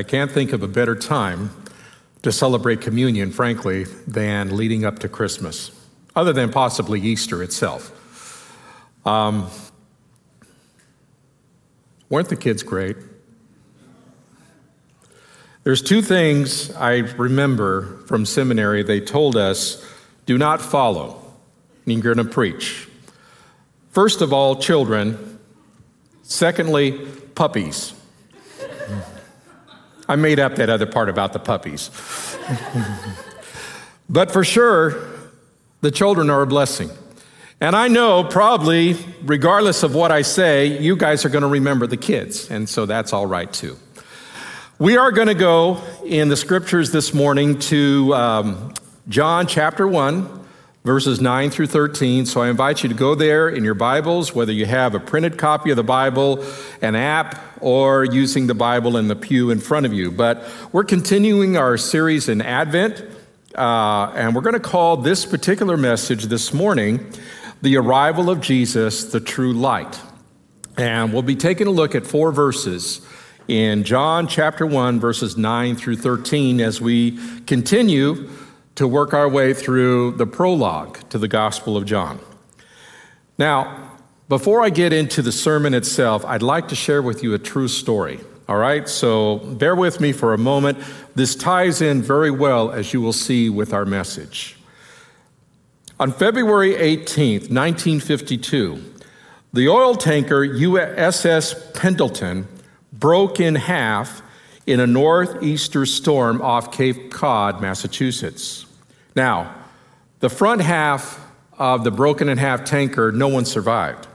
I can't think of a better time to celebrate communion, frankly, than leading up to Christmas, other than possibly Easter itself. Um, weren't the kids great? There's two things I remember from seminary they told us do not follow you're going to preach. First of all, children. Secondly, puppies. I made up that other part about the puppies. but for sure, the children are a blessing. And I know probably, regardless of what I say, you guys are going to remember the kids. And so that's all right too. We are going to go in the scriptures this morning to um, John chapter 1, verses 9 through 13. So I invite you to go there in your Bibles, whether you have a printed copy of the Bible, an app, or using the Bible in the pew in front of you. But we're continuing our series in Advent, uh, and we're going to call this particular message this morning The Arrival of Jesus, the True Light. And we'll be taking a look at four verses in John chapter 1, verses 9 through 13, as we continue to work our way through the prologue to the Gospel of John. Now, before I get into the sermon itself, I'd like to share with you a true story. All right, so bear with me for a moment. This ties in very well, as you will see, with our message. On February 18th, 1952, the oil tanker USS Pendleton broke in half in a northeaster storm off Cape Cod, Massachusetts. Now, the front half of the broken in half tanker, no one survived.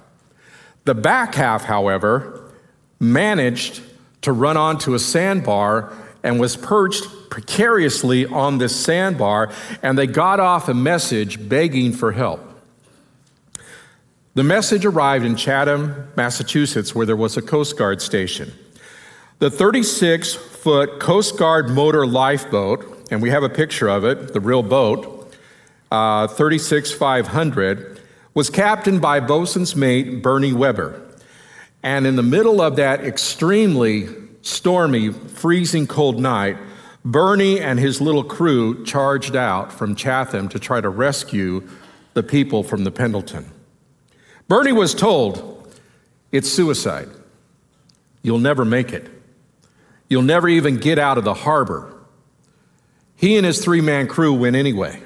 The back half, however, managed to run onto a sandbar and was perched precariously on this sandbar, and they got off a message begging for help. The message arrived in Chatham, Massachusetts, where there was a Coast Guard station. The 36 foot Coast Guard motor lifeboat and we have a picture of it, the real boat, uh, 36500, was captained by bosun's mate Bernie Weber. And in the middle of that extremely stormy, freezing cold night, Bernie and his little crew charged out from Chatham to try to rescue the people from the Pendleton. Bernie was told, It's suicide. You'll never make it. You'll never even get out of the harbor. He and his three man crew went anyway.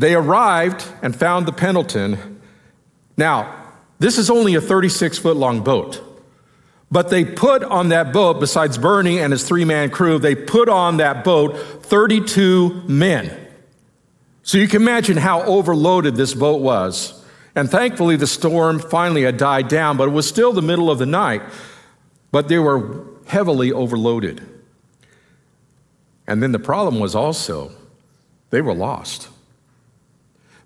They arrived and found the Pendleton. Now, this is only a 36 foot long boat. But they put on that boat, besides Bernie and his three man crew, they put on that boat 32 men. So you can imagine how overloaded this boat was. And thankfully, the storm finally had died down, but it was still the middle of the night. But they were heavily overloaded. And then the problem was also they were lost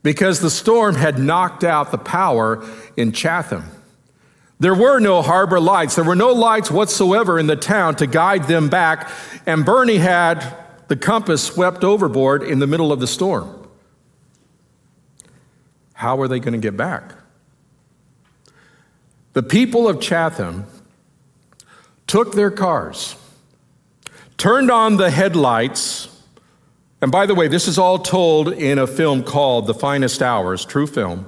because the storm had knocked out the power in Chatham. There were no harbor lights, there were no lights whatsoever in the town to guide them back, and Bernie had the compass swept overboard in the middle of the storm. How were they going to get back? The people of Chatham took their cars turned on the headlights. And by the way, this is all told in a film called The Finest Hours, true film.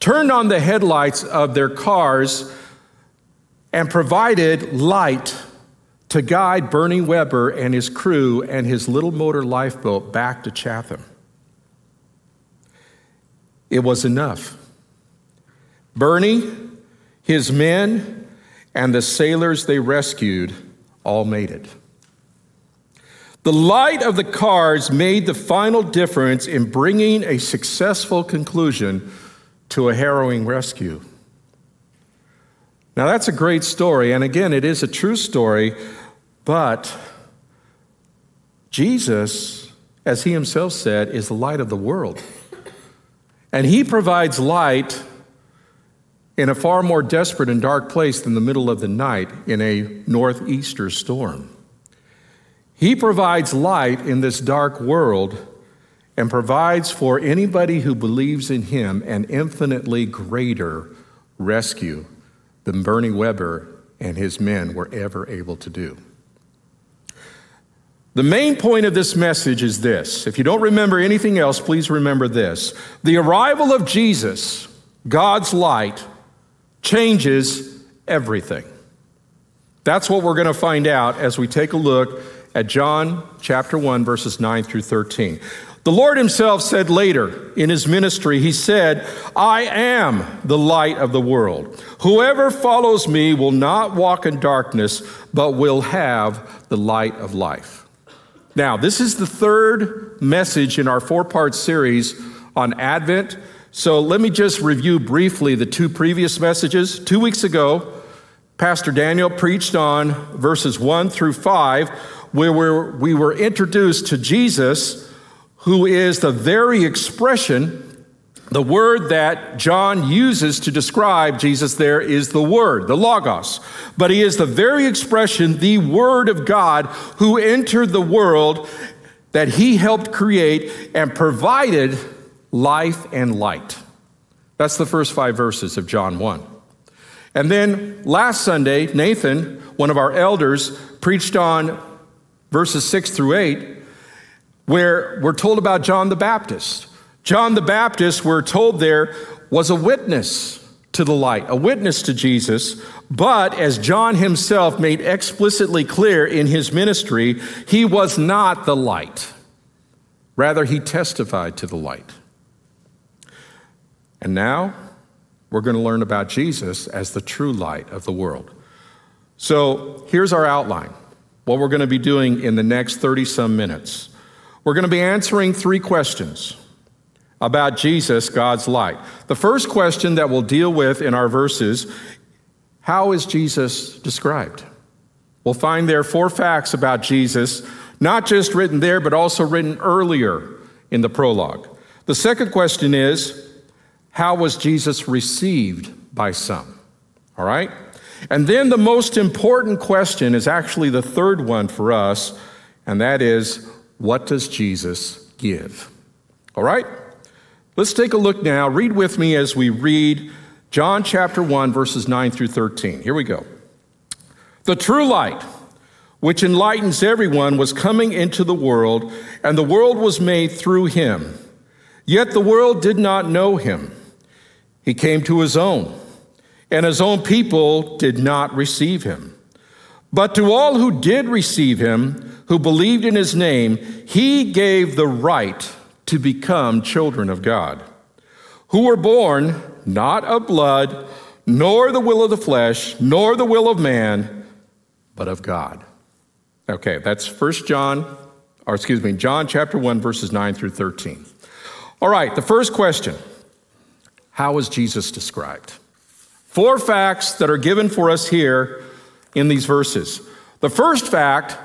Turned on the headlights of their cars and provided light to guide Bernie Weber and his crew and his little motor lifeboat back to Chatham. It was enough. Bernie, his men, and the sailors they rescued all made it. The light of the cars made the final difference in bringing a successful conclusion to a harrowing rescue. Now, that's a great story, and again, it is a true story, but Jesus, as he himself said, is the light of the world. And he provides light in a far more desperate and dark place than the middle of the night in a northeaster storm. He provides light in this dark world and provides for anybody who believes in him an infinitely greater rescue than Bernie Weber and his men were ever able to do. The main point of this message is this. If you don't remember anything else, please remember this. The arrival of Jesus, God's light, changes everything. That's what we're going to find out as we take a look at John chapter 1, verses 9 through 13. The Lord Himself said later in His ministry, He said, I am the light of the world. Whoever follows me will not walk in darkness, but will have the light of life. Now, this is the third message in our four part series on Advent. So let me just review briefly the two previous messages. Two weeks ago, Pastor Daniel preached on verses 1 through 5, where we were introduced to Jesus who is the very expression, the word that John uses to describe Jesus there is the Word, the Logos. But he is the very expression, the Word of God, who entered the world that he helped create and provided life and light. That's the first five verses of John 1. And then last Sunday, Nathan, one of our elders, preached on verses 6 through 8 where we're told about John the Baptist. John the Baptist, we're told there, was a witness to the light, a witness to Jesus. But as John himself made explicitly clear in his ministry, he was not the light. Rather, he testified to the light. And now we're going to learn about Jesus as the true light of the world. So here's our outline what we're going to be doing in the next 30 some minutes. We're going to be answering three questions about Jesus, God's light. The first question that we'll deal with in our verses how is Jesus described? We'll find there four facts about Jesus, not just written there, but also written earlier in the prologue. The second question is how was Jesus received by some? All right? And then the most important question is actually the third one for us, and that is what does Jesus give? All right? Let's take a look now. Read with me as we read John chapter 1, verses 9 through 13. Here we go. The true light, which enlightens everyone, was coming into the world, and the world was made through him. Yet the world did not know him. He came to his own, and his own people did not receive him. But to all who did receive him, who believed in his name, he gave the right to become children of God, who were born not of blood, nor the will of the flesh, nor the will of man, but of God. Okay, that's First John, or excuse me, John chapter 1, verses 9 through 13. All right, the first question How is Jesus described? Four facts that are given for us here in these verses. The first fact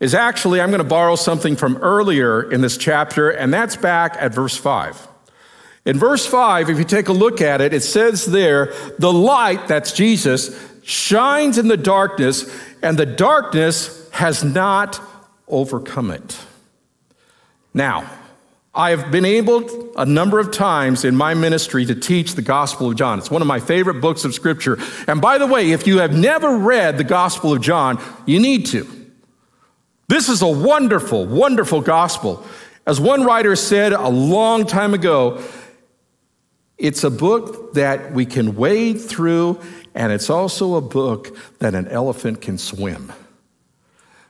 is actually, I'm going to borrow something from earlier in this chapter, and that's back at verse 5. In verse 5, if you take a look at it, it says there, the light, that's Jesus, shines in the darkness, and the darkness has not overcome it. Now, I have been able a number of times in my ministry to teach the Gospel of John. It's one of my favorite books of Scripture. And by the way, if you have never read the Gospel of John, you need to. This is a wonderful, wonderful gospel. As one writer said a long time ago, it's a book that we can wade through, and it's also a book that an elephant can swim.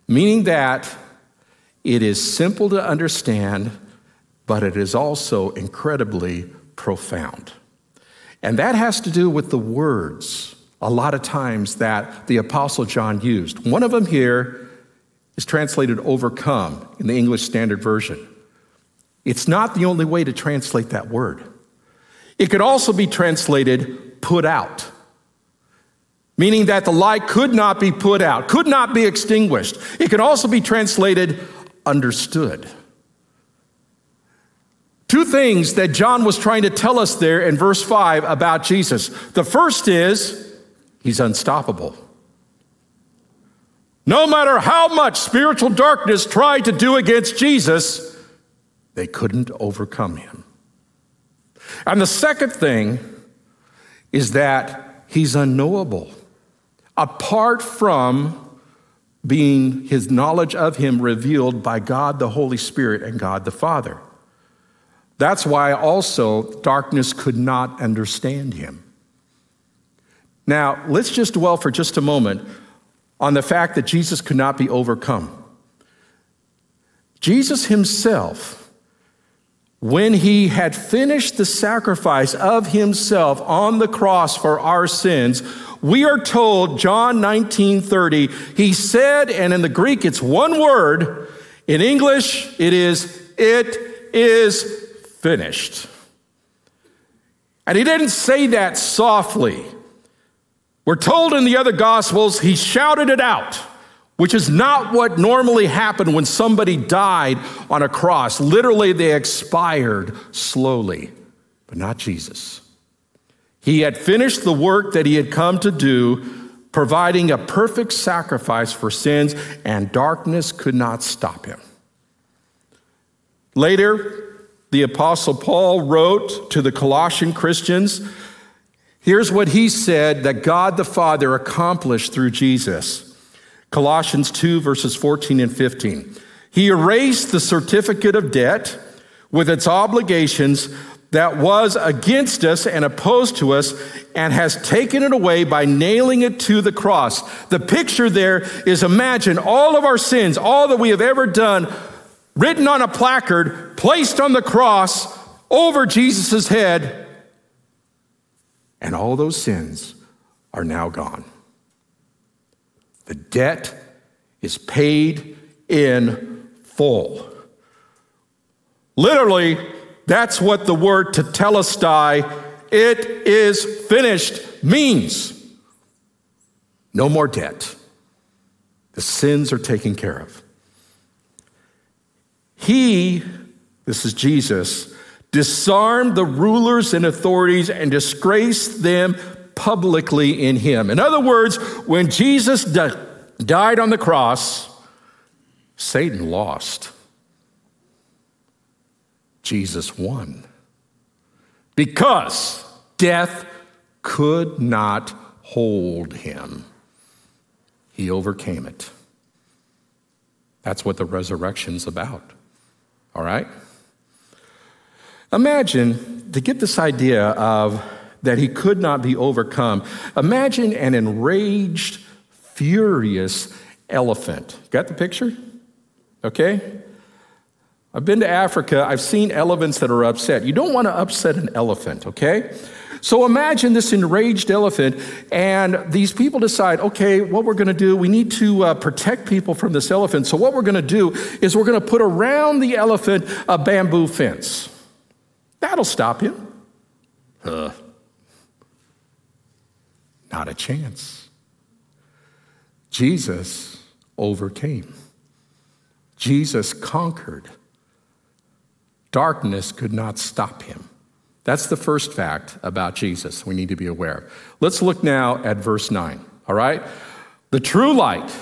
Meaning that it is simple to understand, but it is also incredibly profound. And that has to do with the words, a lot of times, that the Apostle John used. One of them here is translated overcome in the English Standard Version. It's not the only way to translate that word. It could also be translated put out, meaning that the light could not be put out, could not be extinguished. It could also be translated understood. Two things that John was trying to tell us there in verse 5 about Jesus. The first is, he's unstoppable. No matter how much spiritual darkness tried to do against Jesus, they couldn't overcome him. And the second thing is that he's unknowable. Apart from being his knowledge of him revealed by God the Holy Spirit and God the Father. That's why also darkness could not understand him. Now, let's just dwell for just a moment on the fact that Jesus could not be overcome. Jesus himself, when he had finished the sacrifice of himself on the cross for our sins, we are told, John 19 30, he said, and in the Greek it's one word, in English it is, it is finished. And he didn't say that softly. We're told in the other Gospels, he shouted it out, which is not what normally happened when somebody died on a cross. Literally, they expired slowly, but not Jesus. He had finished the work that he had come to do, providing a perfect sacrifice for sins, and darkness could not stop him. Later, the Apostle Paul wrote to the Colossian Christians. Here's what he said that God the Father accomplished through Jesus. Colossians 2, verses 14 and 15. He erased the certificate of debt with its obligations that was against us and opposed to us and has taken it away by nailing it to the cross. The picture there is imagine all of our sins, all that we have ever done, written on a placard, placed on the cross over Jesus' head, and all those sins are now gone. The debt is paid in full. Literally, that's what the word tetelestai, it is finished, means. No more debt. The sins are taken care of. He, this is Jesus, disarmed the rulers and authorities and disgraced them publicly in him. In other words, when Jesus di- died on the cross, Satan lost. Jesus won. Because death could not hold him, he overcame it. That's what the resurrection's about. All right? Imagine to get this idea of that he could not be overcome. Imagine an enraged, furious elephant. Got the picture? Okay? I've been to Africa, I've seen elephants that are upset. You don't want to upset an elephant, okay? So imagine this enraged elephant, and these people decide, okay, what we're going to do, we need to uh, protect people from this elephant. So, what we're going to do is we're going to put around the elephant a bamboo fence. That'll stop him. Uh, not a chance. Jesus overcame, Jesus conquered. Darkness could not stop him. That's the first fact about Jesus we need to be aware. Of. Let's look now at verse 9, all right? The true light,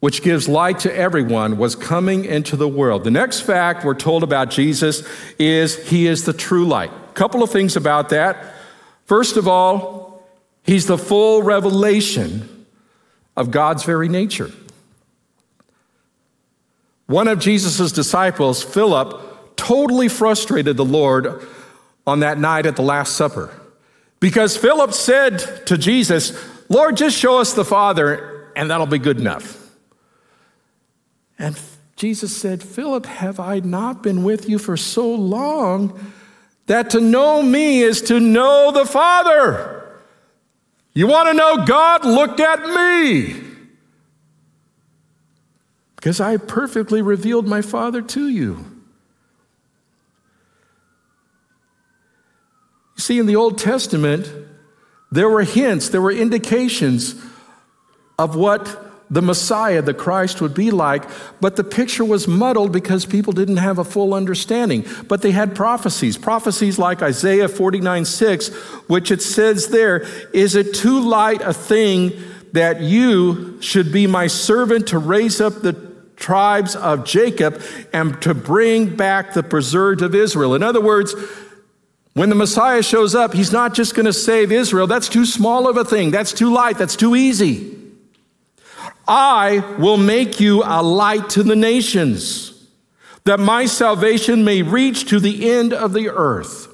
which gives light to everyone, was coming into the world. The next fact we're told about Jesus is he is the true light. A couple of things about that. First of all, he's the full revelation of God's very nature. One of Jesus' disciples, Philip, totally frustrated the Lord on that night at the Last Supper. Because Philip said to Jesus, Lord, just show us the Father, and that'll be good enough. And Jesus said, Philip, have I not been with you for so long that to know me is to know the Father? You want to know God? Look at me. Because I perfectly revealed my Father to you. See, in the Old Testament, there were hints, there were indications of what the Messiah, the Christ, would be like, but the picture was muddled because people didn't have a full understanding. But they had prophecies, prophecies like Isaiah 49 6, which it says there, Is it too light a thing that you should be my servant to raise up the tribes of Jacob and to bring back the preserved of Israel? In other words, when the Messiah shows up, he's not just going to save Israel. That's too small of a thing. That's too light. That's too easy. I will make you a light to the nations, that my salvation may reach to the end of the earth.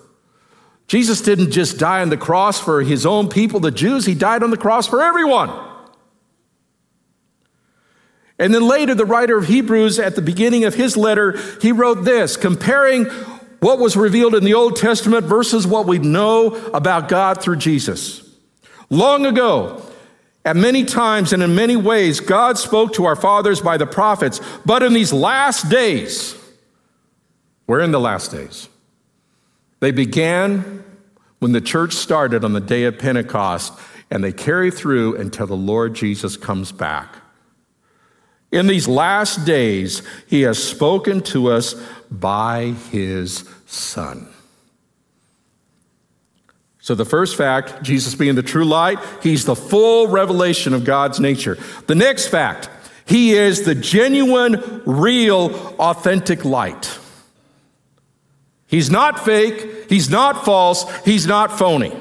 Jesus didn't just die on the cross for his own people, the Jews, he died on the cross for everyone. And then later, the writer of Hebrews, at the beginning of his letter, he wrote this comparing what was revealed in the Old Testament versus what we know about God through Jesus. Long ago, at many times and in many ways, God spoke to our fathers by the prophets, but in these last days, we're in the last days. They began when the church started on the day of Pentecost, and they carry through until the Lord Jesus comes back. In these last days, he has spoken to us by his Son. So, the first fact, Jesus being the true light, he's the full revelation of God's nature. The next fact, he is the genuine, real, authentic light. He's not fake, he's not false, he's not phony.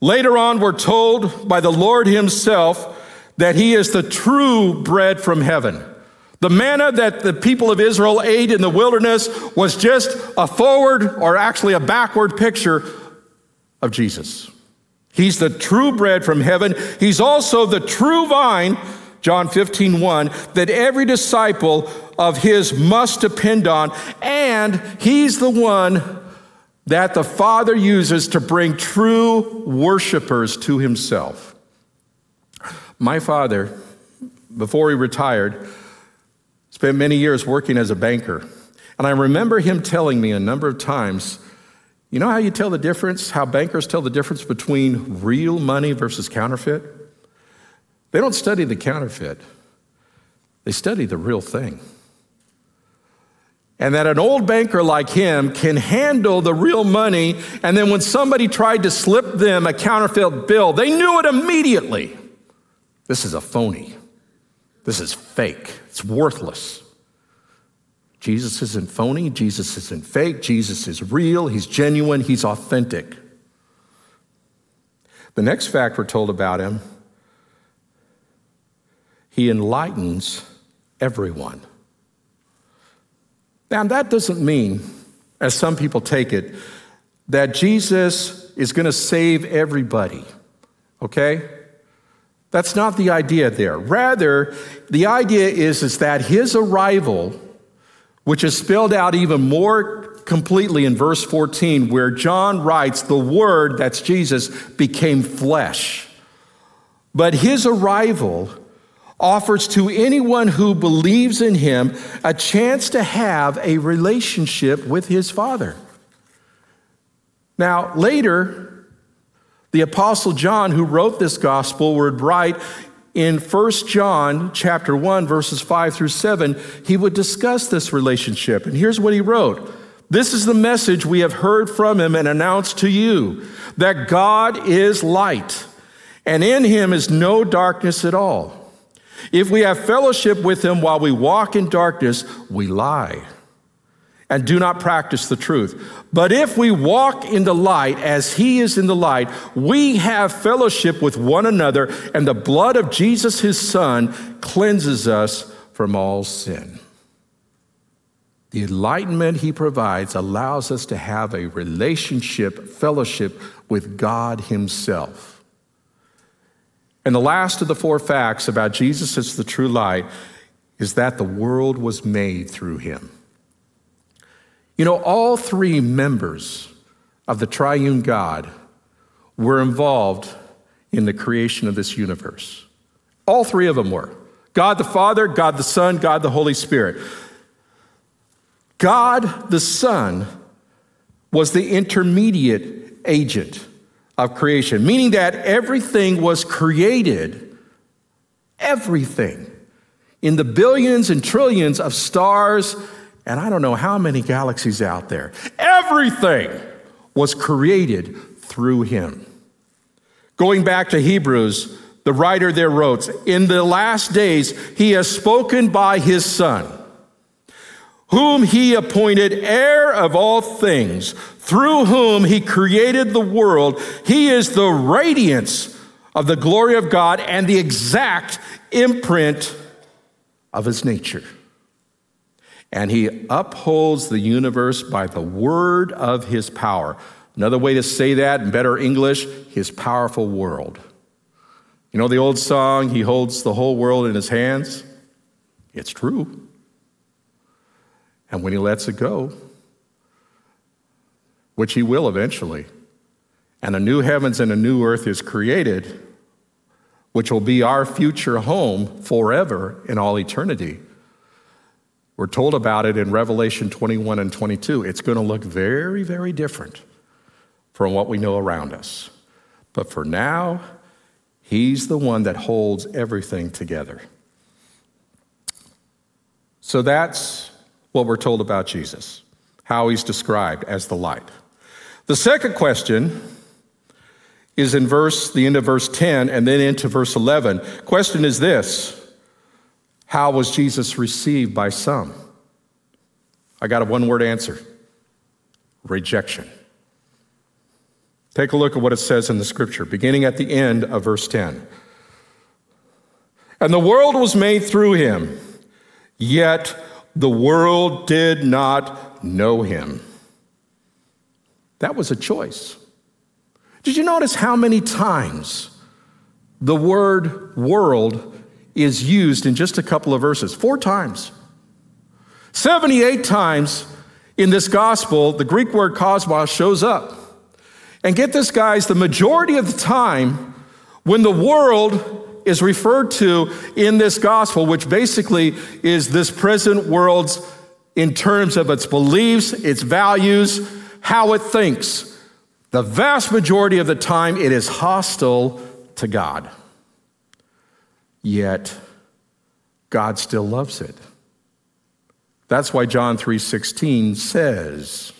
Later on, we're told by the Lord Himself that He is the true bread from heaven. The manna that the people of Israel ate in the wilderness was just a forward or actually a backward picture of Jesus. He's the true bread from heaven. He's also the true vine, John 15, 1, that every disciple of his must depend on. And he's the one that the Father uses to bring true worshipers to himself. My father, before he retired, spent many years working as a banker. And I remember him telling me a number of times, you know how you tell the difference, how bankers tell the difference between real money versus counterfeit? They don't study the counterfeit, they study the real thing. And that an old banker like him can handle the real money, and then when somebody tried to slip them a counterfeit bill, they knew it immediately. This is a phony. This is fake. It's worthless. Jesus isn't phony. Jesus isn't fake. Jesus is real. He's genuine. He's authentic. The next fact we're told about him he enlightens everyone. Now, that doesn't mean, as some people take it, that Jesus is going to save everybody, okay? That's not the idea there. Rather, the idea is, is that his arrival, which is spelled out even more completely in verse 14, where John writes, the word, that's Jesus, became flesh. But his arrival offers to anyone who believes in him a chance to have a relationship with his Father. Now, later, the apostle John who wrote this gospel would write in 1 John chapter 1 verses 5 through 7, he would discuss this relationship. And here's what he wrote. This is the message we have heard from him and announced to you that God is light, and in him is no darkness at all. If we have fellowship with him while we walk in darkness, we lie and do not practice the truth. But if we walk in the light as he is in the light, we have fellowship with one another, and the blood of Jesus, his son, cleanses us from all sin. The enlightenment he provides allows us to have a relationship, fellowship with God himself. And the last of the four facts about Jesus as the true light is that the world was made through him. You know, all three members of the triune God were involved in the creation of this universe. All three of them were God the Father, God the Son, God the Holy Spirit. God the Son was the intermediate agent of creation, meaning that everything was created, everything, in the billions and trillions of stars and I don't know how many galaxies out there. Everything was created through him. Going back to Hebrews, the writer there wrote, In the last days, he has spoken by his Son, whom he appointed heir of all things, through whom he created the world. He is the radiance of the glory of God and the exact imprint of his nature. And he upholds the universe by the word of his power. Another way to say that in better English, his powerful world. You know the old song, He holds the whole world in His hands? It's true. And when He lets it go, which He will eventually, and a new heavens and a new earth is created, which will be our future home forever in all eternity. We're told about it in Revelation 21 and 22. It's going to look very, very different from what we know around us. But for now, He's the one that holds everything together. So that's what we're told about Jesus, how he's described as the light. The second question is in verse the end of verse 10 and then into verse 11. Question is this: How was Jesus received by some? I got a one-word answer. Rejection. Take a look at what it says in the scripture, beginning at the end of verse 10. And the world was made through him, yet the world did not know him. That was a choice. Did you notice how many times the word world is used in just a couple of verses? Four times. 78 times in this gospel, the Greek word cosmos shows up. And get this, guys, the majority of the time, when the world is referred to in this gospel, which basically is this present world's in terms of its beliefs, its values, how it thinks, the vast majority of the time it is hostile to God. Yet, God still loves it. That's why John 3:16 says,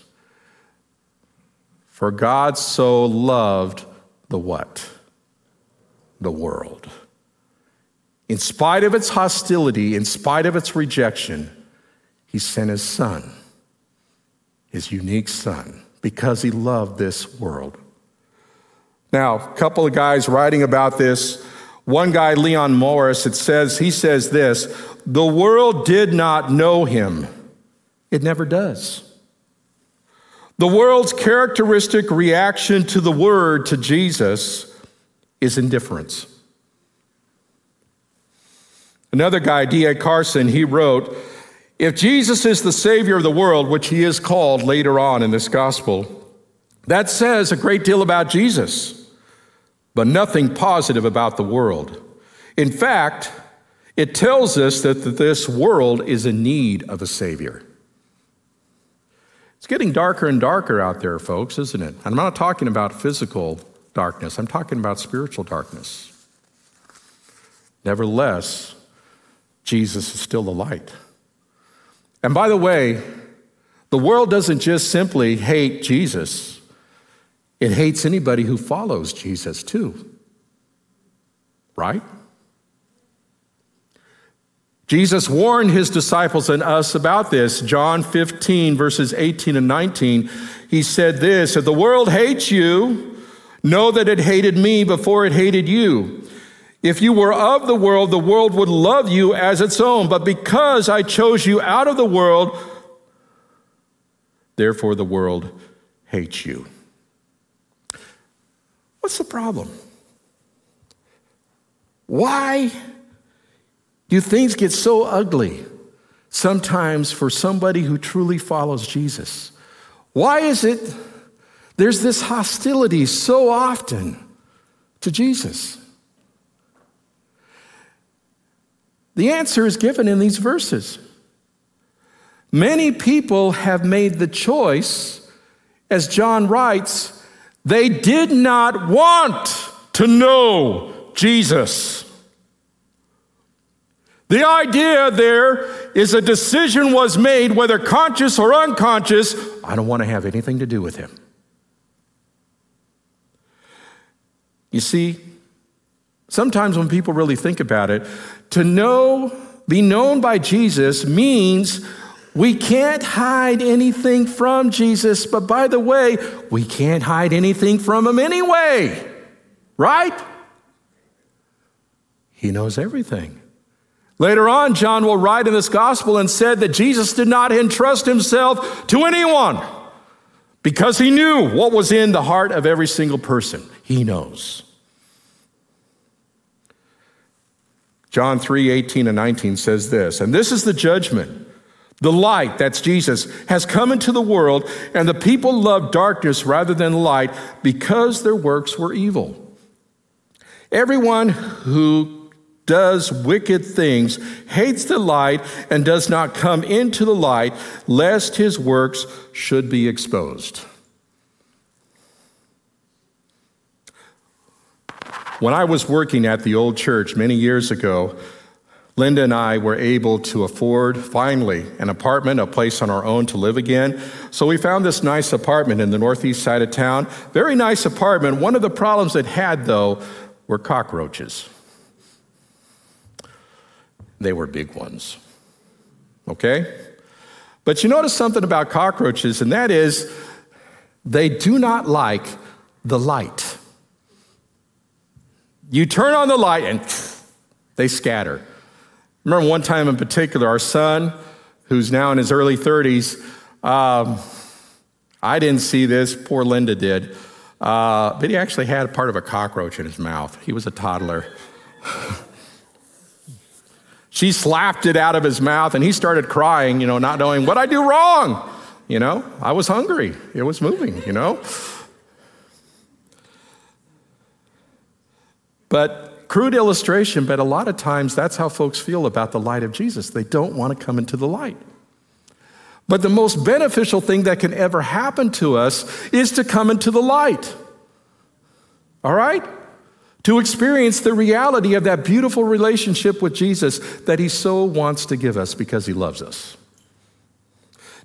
for God so loved the what? The world. In spite of its hostility, in spite of its rejection, he sent his son, his unique son, because he loved this world. Now, a couple of guys writing about this. One guy, Leon Morris, it says, he says this the world did not know him. It never does. The world's characteristic reaction to the word, to Jesus, is indifference. Another guy, D.A. Carson, he wrote, If Jesus is the Savior of the world, which he is called later on in this gospel, that says a great deal about Jesus, but nothing positive about the world. In fact, it tells us that this world is in need of a Savior. It's getting darker and darker out there, folks, isn't it? And I'm not talking about physical darkness, I'm talking about spiritual darkness. Nevertheless, Jesus is still the light. And by the way, the world doesn't just simply hate Jesus, it hates anybody who follows Jesus too. Right? Jesus warned his disciples and us about this. John 15, verses 18 and 19, he said this If the world hates you, know that it hated me before it hated you. If you were of the world, the world would love you as its own. But because I chose you out of the world, therefore the world hates you. What's the problem? Why? Do things get so ugly sometimes for somebody who truly follows Jesus? Why is it there's this hostility so often to Jesus? The answer is given in these verses. Many people have made the choice, as John writes, they did not want to know Jesus. The idea there is a decision was made, whether conscious or unconscious, I don't want to have anything to do with him. You see, sometimes when people really think about it, to know, be known by Jesus means we can't hide anything from Jesus, but by the way, we can't hide anything from him anyway, right? He knows everything. Later on, John will write in this gospel and said that Jesus did not entrust himself to anyone because he knew what was in the heart of every single person. He knows. John 3 18 and 19 says this, and this is the judgment. The light, that's Jesus, has come into the world, and the people loved darkness rather than light because their works were evil. Everyone who does wicked things hates the light and does not come into the light, lest his works should be exposed. When I was working at the old church many years ago, Linda and I were able to afford, finally, an apartment, a place on our own to live again. So we found this nice apartment in the northeast side of town. Very nice apartment. One of the problems it had, though, were cockroaches. They were big ones. Okay? But you notice something about cockroaches, and that is they do not like the light. You turn on the light and they scatter. Remember one time in particular, our son, who's now in his early 30s, um, I didn't see this, poor Linda did. Uh, but he actually had part of a cockroach in his mouth. He was a toddler. she slapped it out of his mouth and he started crying, you know, not knowing what I do wrong. You know, I was hungry. It was moving, you know. But crude illustration, but a lot of times that's how folks feel about the light of Jesus. They don't want to come into the light. But the most beneficial thing that can ever happen to us is to come into the light. All right? To experience the reality of that beautiful relationship with Jesus that he so wants to give us because he loves us.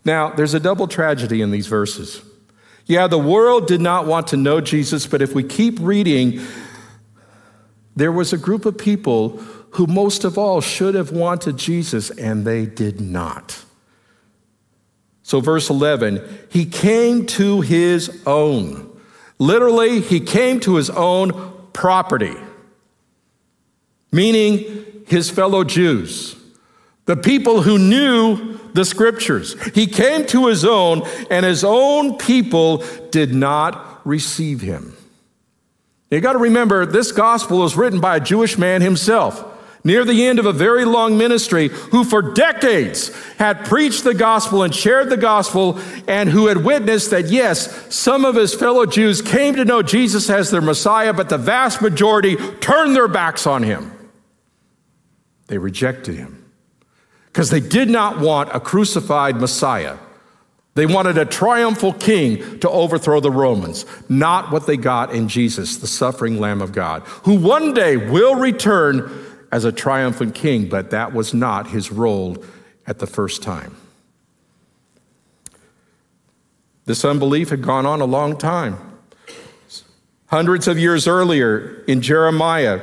Now, there's a double tragedy in these verses. Yeah, the world did not want to know Jesus, but if we keep reading, there was a group of people who most of all should have wanted Jesus, and they did not. So, verse 11, he came to his own. Literally, he came to his own property, meaning his fellow Jews, the people who knew the scriptures. He came to his own, and his own people did not receive him. You got to remember, this gospel was written by a Jewish man himself near the end of a very long ministry, who for decades had preached the gospel and shared the gospel, and who had witnessed that, yes, some of his fellow Jews came to know Jesus as their Messiah, but the vast majority turned their backs on him. They rejected him because they did not want a crucified Messiah. They wanted a triumphal king to overthrow the Romans, not what they got in Jesus, the suffering Lamb of God, who one day will return as a triumphant king, but that was not his role at the first time. This unbelief had gone on a long time. Hundreds of years earlier in Jeremiah,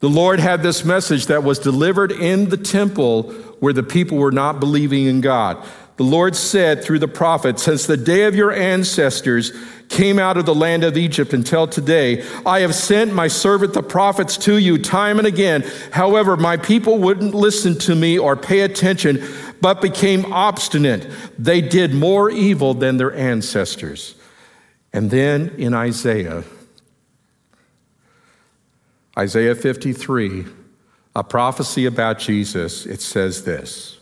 the Lord had this message that was delivered in the temple where the people were not believing in God. The Lord said through the prophet, Since the day of your ancestors came out of the land of Egypt until today, I have sent my servant the prophets to you time and again. However, my people wouldn't listen to me or pay attention, but became obstinate. They did more evil than their ancestors. And then in Isaiah, Isaiah 53, a prophecy about Jesus, it says this.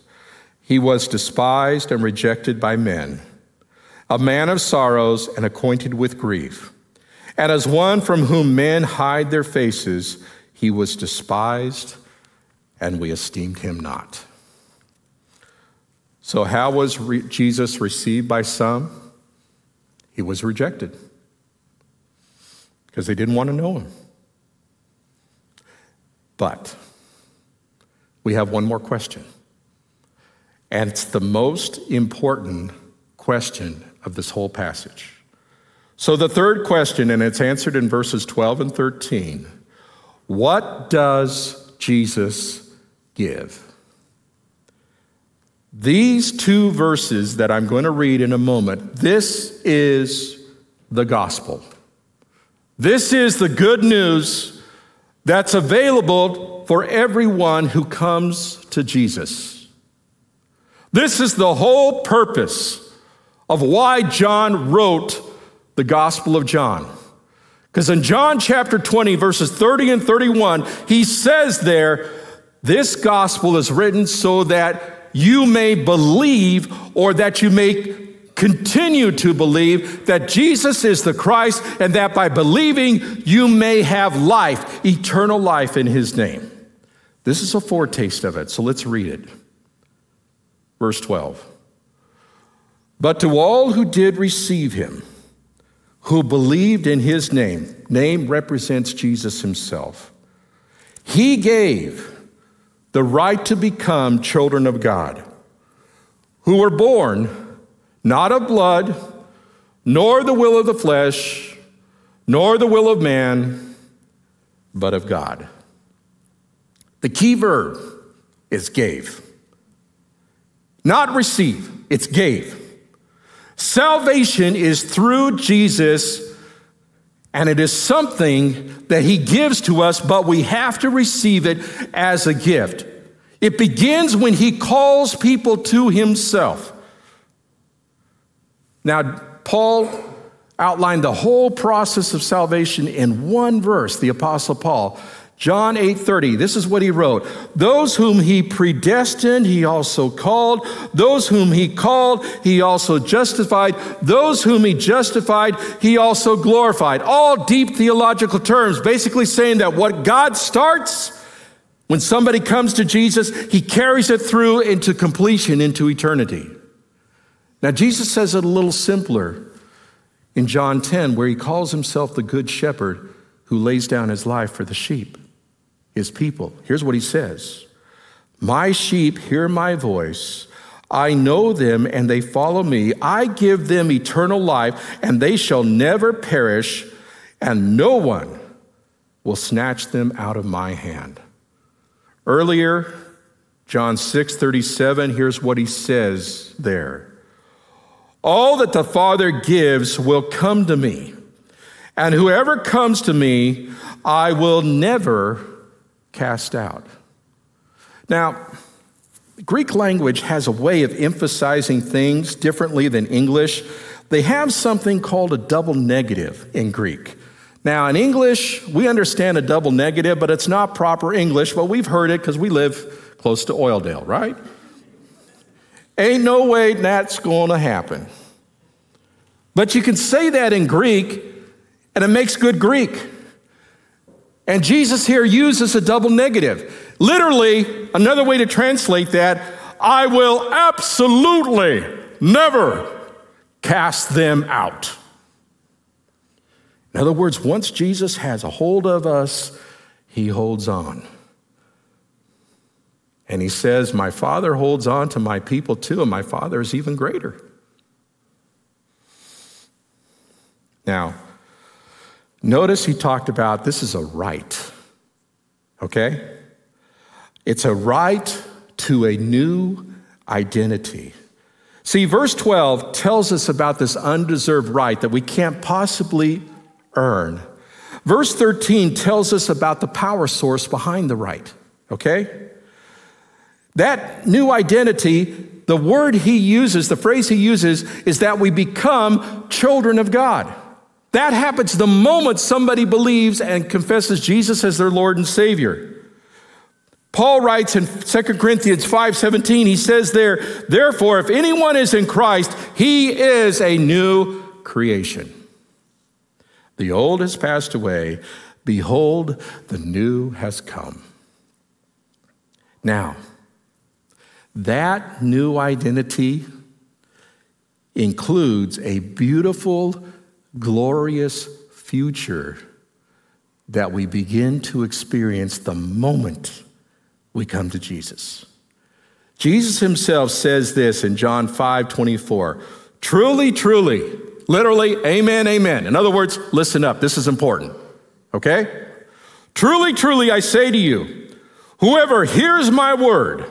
He was despised and rejected by men, a man of sorrows and acquainted with grief. And as one from whom men hide their faces, he was despised, and we esteemed him not. So, how was re- Jesus received by some? He was rejected because they didn't want to know him. But we have one more question. And it's the most important question of this whole passage. So, the third question, and it's answered in verses 12 and 13 what does Jesus give? These two verses that I'm going to read in a moment, this is the gospel. This is the good news that's available for everyone who comes to Jesus. This is the whole purpose of why John wrote the Gospel of John. Because in John chapter 20, verses 30 and 31, he says there, This gospel is written so that you may believe or that you may continue to believe that Jesus is the Christ and that by believing you may have life, eternal life in his name. This is a foretaste of it, so let's read it. Verse 12. But to all who did receive him, who believed in his name, name represents Jesus himself, he gave the right to become children of God, who were born not of blood, nor the will of the flesh, nor the will of man, but of God. The key verb is gave. Not receive, it's gave. Salvation is through Jesus, and it is something that He gives to us, but we have to receive it as a gift. It begins when He calls people to Himself. Now, Paul outlined the whole process of salvation in one verse, the Apostle Paul. John 8:30 this is what he wrote. Those whom he predestined he also called. Those whom he called he also justified. Those whom he justified he also glorified. All deep theological terms basically saying that what God starts when somebody comes to Jesus he carries it through into completion into eternity. Now, Jesus says it a little simpler in John 10, where he calls himself the good shepherd who lays down his life for the sheep, his people. Here's what he says My sheep hear my voice. I know them and they follow me. I give them eternal life and they shall never perish, and no one will snatch them out of my hand. Earlier, John 6 37, here's what he says there. All that the Father gives will come to me, and whoever comes to me, I will never cast out. Now, Greek language has a way of emphasizing things differently than English. They have something called a double negative in Greek. Now, in English, we understand a double negative, but it's not proper English, but we've heard it because we live close to Oildale, right? Ain't no way that's going to happen. But you can say that in Greek, and it makes good Greek. And Jesus here uses a double negative. Literally, another way to translate that, I will absolutely never cast them out. In other words, once Jesus has a hold of us, he holds on. And he says, My Father holds on to my people too, and my Father is even greater. Now, notice he talked about this is a right, okay? It's a right to a new identity. See, verse 12 tells us about this undeserved right that we can't possibly earn. Verse 13 tells us about the power source behind the right, okay? That new identity, the word he uses, the phrase he uses, is that we become children of God. That happens the moment somebody believes and confesses Jesus as their Lord and Savior. Paul writes in 2 Corinthians 5:17 he says there therefore if anyone is in Christ he is a new creation. The old has passed away behold the new has come. Now that new identity includes a beautiful, glorious future that we begin to experience the moment we come to Jesus. Jesus himself says this in John 5 24. Truly, truly, literally, amen, amen. In other words, listen up, this is important, okay? Truly, truly, I say to you, whoever hears my word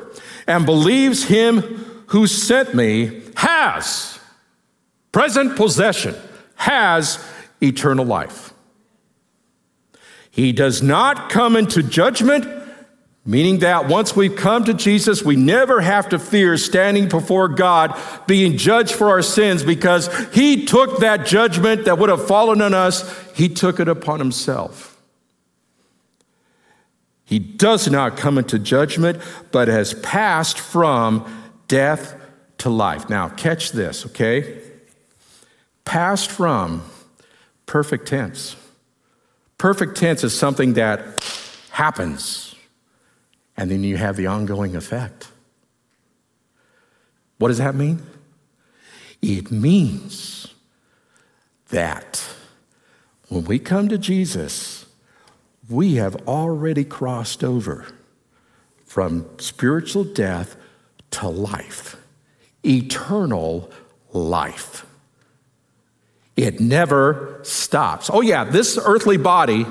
and believes him who sent me has present possession, has eternal life. He does not come into judgment, meaning that once we've come to Jesus, we never have to fear standing before God being judged for our sins because He took that judgment that would have fallen on us, He took it upon Himself. He does not come into judgment, but has passed from death to life. Now, catch this, okay? Passed from perfect tense. Perfect tense is something that happens, and then you have the ongoing effect. What does that mean? It means that when we come to Jesus, we have already crossed over from spiritual death to life, eternal life. It never stops. Oh, yeah, this earthly body,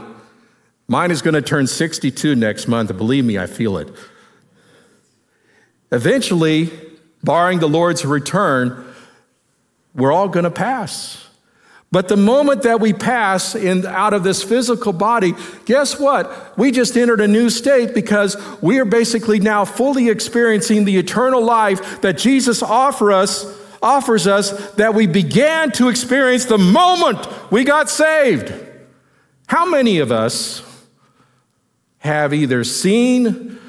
mine is going to turn 62 next month. Believe me, I feel it. Eventually, barring the Lord's return, we're all going to pass. But the moment that we pass in, out of this physical body, guess what? We just entered a new state because we are basically now fully experiencing the eternal life that Jesus offer us, offers us that we began to experience the moment we got saved. How many of us have either seen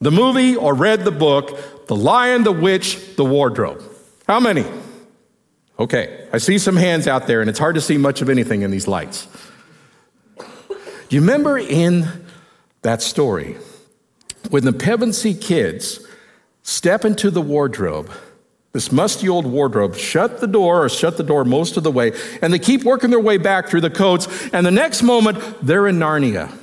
the movie or read the book, The Lion, the Witch, the Wardrobe? How many? Okay, I see some hands out there, and it's hard to see much of anything in these lights. Do you remember in that story when the Pevensey kids step into the wardrobe, this musty old wardrobe, shut the door or shut the door most of the way, and they keep working their way back through the coats, and the next moment they're in Narnia.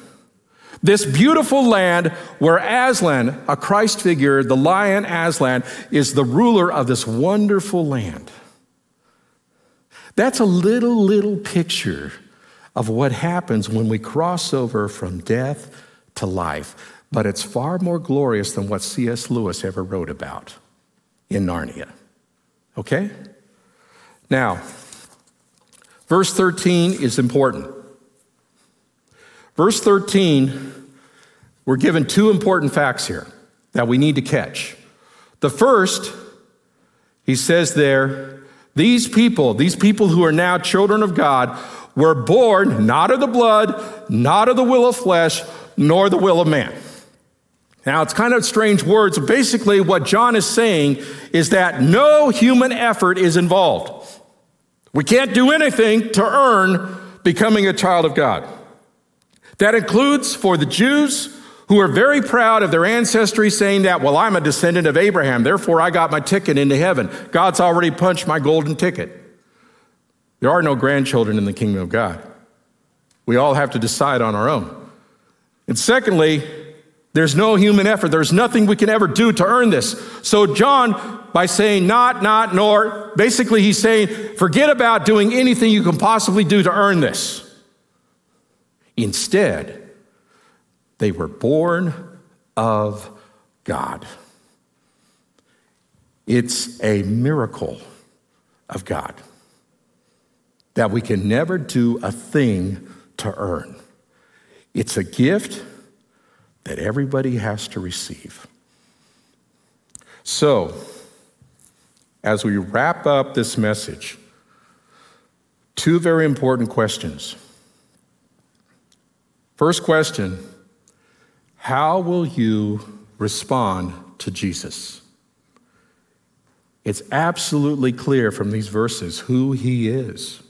This beautiful land where Aslan, a Christ figure, the lion Aslan, is the ruler of this wonderful land. That's a little, little picture of what happens when we cross over from death to life. But it's far more glorious than what C.S. Lewis ever wrote about in Narnia. Okay? Now, verse 13 is important. Verse 13, we're given two important facts here that we need to catch. The first, he says there, these people, these people who are now children of God, were born not of the blood, not of the will of flesh, nor the will of man. Now, it's kind of strange words. Basically, what John is saying is that no human effort is involved. We can't do anything to earn becoming a child of God. That includes for the Jews who are very proud of their ancestry, saying that, well, I'm a descendant of Abraham, therefore I got my ticket into heaven. God's already punched my golden ticket. There are no grandchildren in the kingdom of God. We all have to decide on our own. And secondly, there's no human effort. There's nothing we can ever do to earn this. So, John, by saying not, not, nor, basically he's saying, forget about doing anything you can possibly do to earn this. Instead, they were born of God. It's a miracle of God that we can never do a thing to earn. It's a gift that everybody has to receive. So, as we wrap up this message, two very important questions. First question how will you respond to Jesus? It's absolutely clear from these verses who he is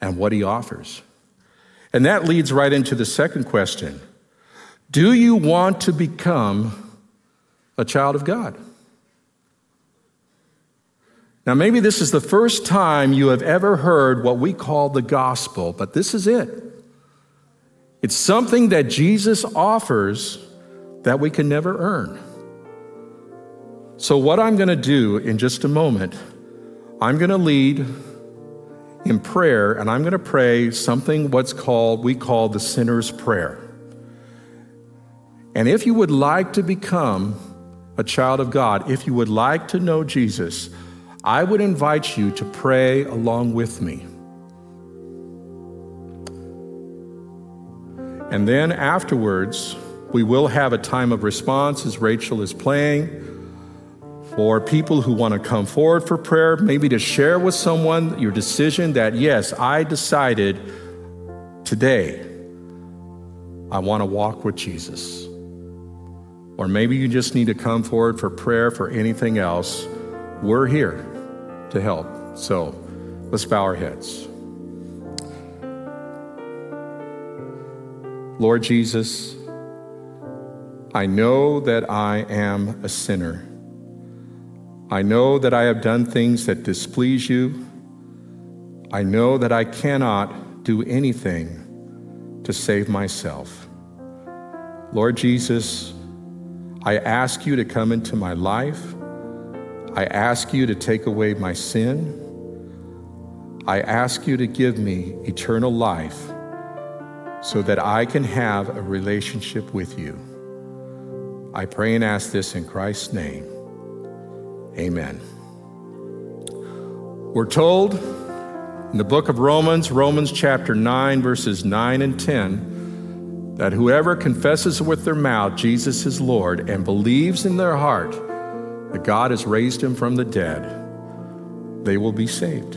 and what he offers. And that leads right into the second question Do you want to become a child of God? Now, maybe this is the first time you have ever heard what we call the gospel, but this is it. It's something that Jesus offers that we can never earn. So, what I'm going to do in just a moment, I'm going to lead in prayer, and I'm going to pray something what's called, we call the sinner's prayer. And if you would like to become a child of God, if you would like to know Jesus, I would invite you to pray along with me. And then afterwards, we will have a time of response as Rachel is playing for people who want to come forward for prayer, maybe to share with someone your decision that, yes, I decided today I want to walk with Jesus. Or maybe you just need to come forward for prayer for anything else. We're here to help. So let's bow our heads. Lord Jesus, I know that I am a sinner. I know that I have done things that displease you. I know that I cannot do anything to save myself. Lord Jesus, I ask you to come into my life. I ask you to take away my sin. I ask you to give me eternal life so that I can have a relationship with you. I pray and ask this in Christ's name. Amen. We're told in the book of Romans, Romans chapter 9, verses 9 and 10, that whoever confesses with their mouth Jesus is Lord and believes in their heart that God has raised him from the dead, they will be saved.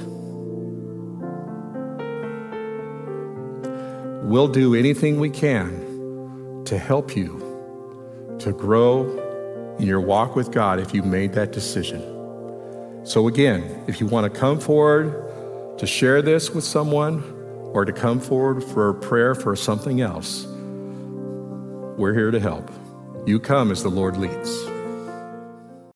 We'll do anything we can to help you to grow in your walk with God if you made that decision. So, again, if you want to come forward to share this with someone or to come forward for a prayer for something else, we're here to help. You come as the Lord leads.